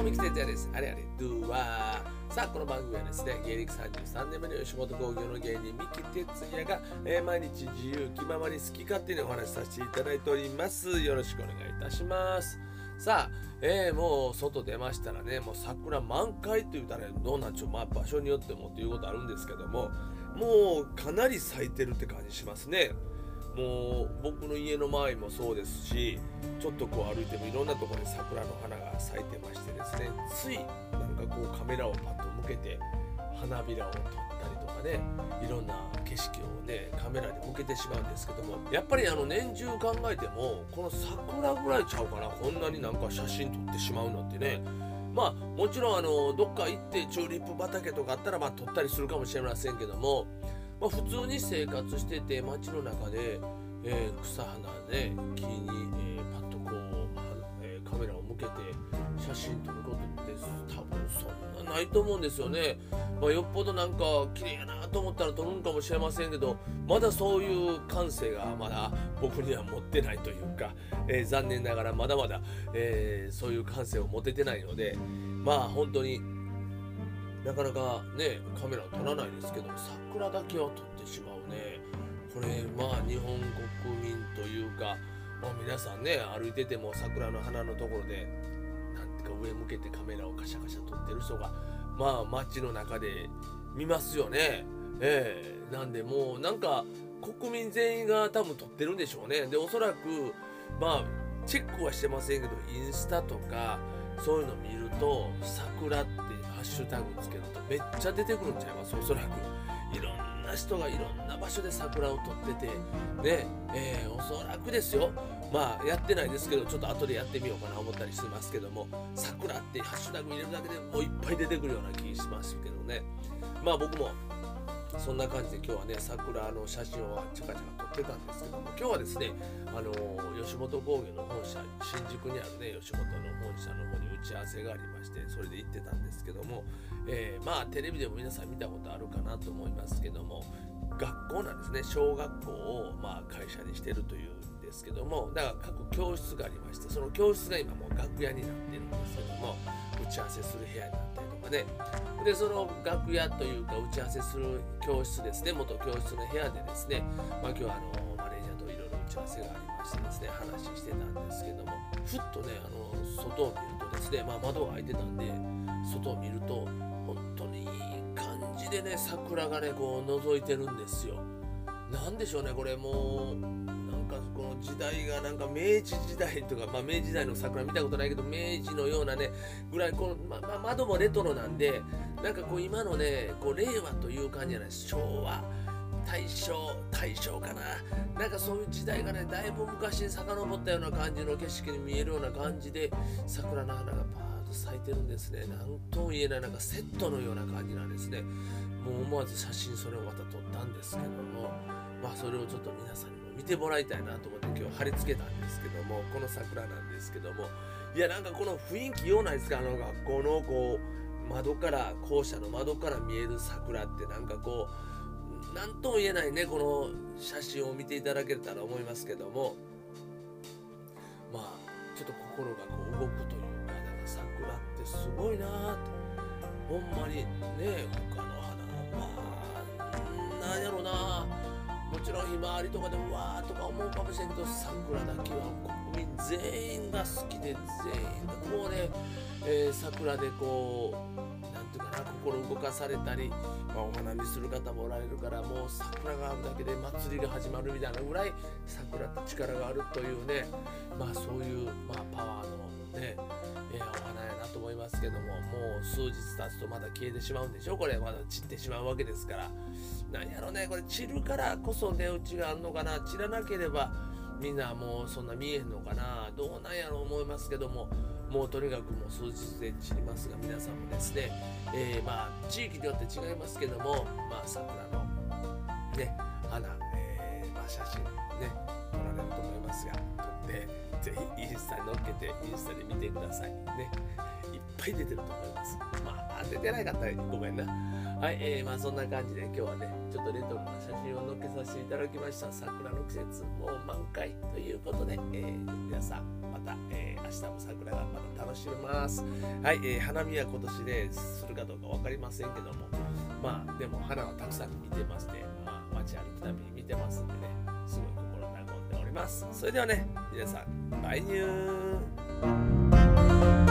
うも三木哲也です。あれあれ。ドゥワー。さあこの番組はですね芸歴33年目の吉本興業の芸人三木哲也が、えー毎日自由気ままに好き勝手にお話しさせていただいております。よろしくお願いいたします。さあ、えーもう外出ましたらねもう桜満開って言ったらどうなんちゅうまあ場所によってもっていうことあるんですけどももうかなり咲いてるって感じしますね。もう僕の家の周りもそうですしちょっとこう歩いてもいろんなところに桜の花が咲いてましてですねついなんかこうカメラをパッと向けて花びらを撮ったりとかねいろんな景色をねカメラに向けてしまうんですけどもやっぱりあの年中考えてもこの桜ぐらいちゃうかなこんなになんか写真撮ってしまうのってね。まあもちろんあのどっか行ってチューリップ畑とかあったらまあ撮ったりするかもしれませんけどもまあ、普通に生活してて街の中で、えー草花ね木に、えーパッとこう、えーカメラを向けて写真撮ることって多分そんなないと思うんですよね。まあ、よっぽどなんか綺麗やなと思ったら撮るんかもしれませんけどまだそういう感性がまだ僕には持ってないというか、えー残念ながらまだまだ、えーそういう感性を持ててないのでまあ本当になかなかねカメラを撮らないですけど桜だけは撮ってしまうね。これまあ日本国民というか、まあ、皆さんね歩いてても桜の花のところでなんてか上向けてカメラをカシャカシャ撮ってる人がまあ街の中で見ますよね。ええなんでもうなんか国民全員が多分撮ってるんでしょうね。でおそらくまあチェックはしてませんけどインスタとかそういうの見ると桜ってッシュタグつけるとめっちゃ出てくるんちゃいます。おそらくいろんな人がいろんな場所で桜を撮ってて。ねえーおそらくですよ。まあやってないですけどちょっと後でやってみようかな思ったりしてますけども桜ってハッシュタグ入れるだけでもういっぱい出てくるような気しますけどね。まあ僕もそんな感じで今日はね桜の写真をちゃかちゃか撮ってたんですけども今日はですねあの吉本興業の本社新宿にあるね吉本の本社の方に打ち合わせがありましてそれで行ってたんですけども、えーまあテレビでも皆さん見たことあるかなと思いますけども学校なんですね。小学校をまあ会社にしてるというですけどもだから各教室がありましてその教室が今もう楽屋になってるんですけども打ち合わせする部屋になったりとかね。でその楽屋というか打ち合わせする教室ですね元教室の部屋でですね、まあ、今日はあのマネージャーといろいろ打ち合わせがありましてですね話してたんですけどもふっとねあの外を見るとですね、まあ、窓が開いてたんで外を見ると本当にいい感じでね桜がねこう覗いてるんですよ。なんでしょうねこれ。もう時代がなんか明治時代とか、まあ、明治時代の桜見たことないけど明治のようなねぐらいこの、まま窓もレトロなんでなんかこう今のねこう令和という感じじゃないです昭和大正大正かな。なんかそういう時代がねだいぶ昔に遡ったような感じの景色に見えるような感じで桜の花がパーッと咲いてるんですね。なんとも言えないなんかセットのような感じなんですね。もう思わず写真それをまた撮ったんですけどもまあそれをちょっと皆さんに見てもらいたいなと思って今日貼り付けたんですけどもこの桜なんですけどもいやなんかこの雰囲気ようないですかあの学校のこう窓から校舎の窓から見える桜ってなんかこう何とも言えないねこの写真を見ていただけたら思いますけどもまあちょっと心がこう動くというかなんか桜ってすごいなぁとほんまにね他のちろんひまわりとかでもわーとか思うかもしれんけど桜だけは国民全員が好きで全員がこうね、えー桜でこうなんていうかな心動かされたり、まあ、お花見する方もおられるからもう桜があるだけで祭りが始まるみたいなぐらい桜って力があるというねまあそういう、まあ、パワーのね、えーお花やなと思いますけどももう数日経つとまだ消えてしまうんでしょ？これまだ散ってしまうわけですから。なんやろねこれ散るからこそ値打ちがあるのかな？散らなければみんなもうそんな見えんのかな？どうなんやろ思いますけどももうとにかくもう数日で散りますが皆さんもですね、えーまあ地域によって違いますけどもまあ桜のね花、えーまあ、写真ねと思います。が撮ってぜひインスタに載っけてインスタで見てくださいねいっぱい出てると思います。まあ出てなかったらごめんな。はいえー、まあそんな感じで今日はねちょっとレトロな写真を載っけさせていただきました。桜の季節もう満開ということで、えー、皆さんまた、えー、明日も桜がまた楽しめます。はい、えー、花見は今年でするかどうか分かりませんけども。まあでも花はたくさん見てますね、まあ、街歩くたびます。それではね皆さんバイニュー。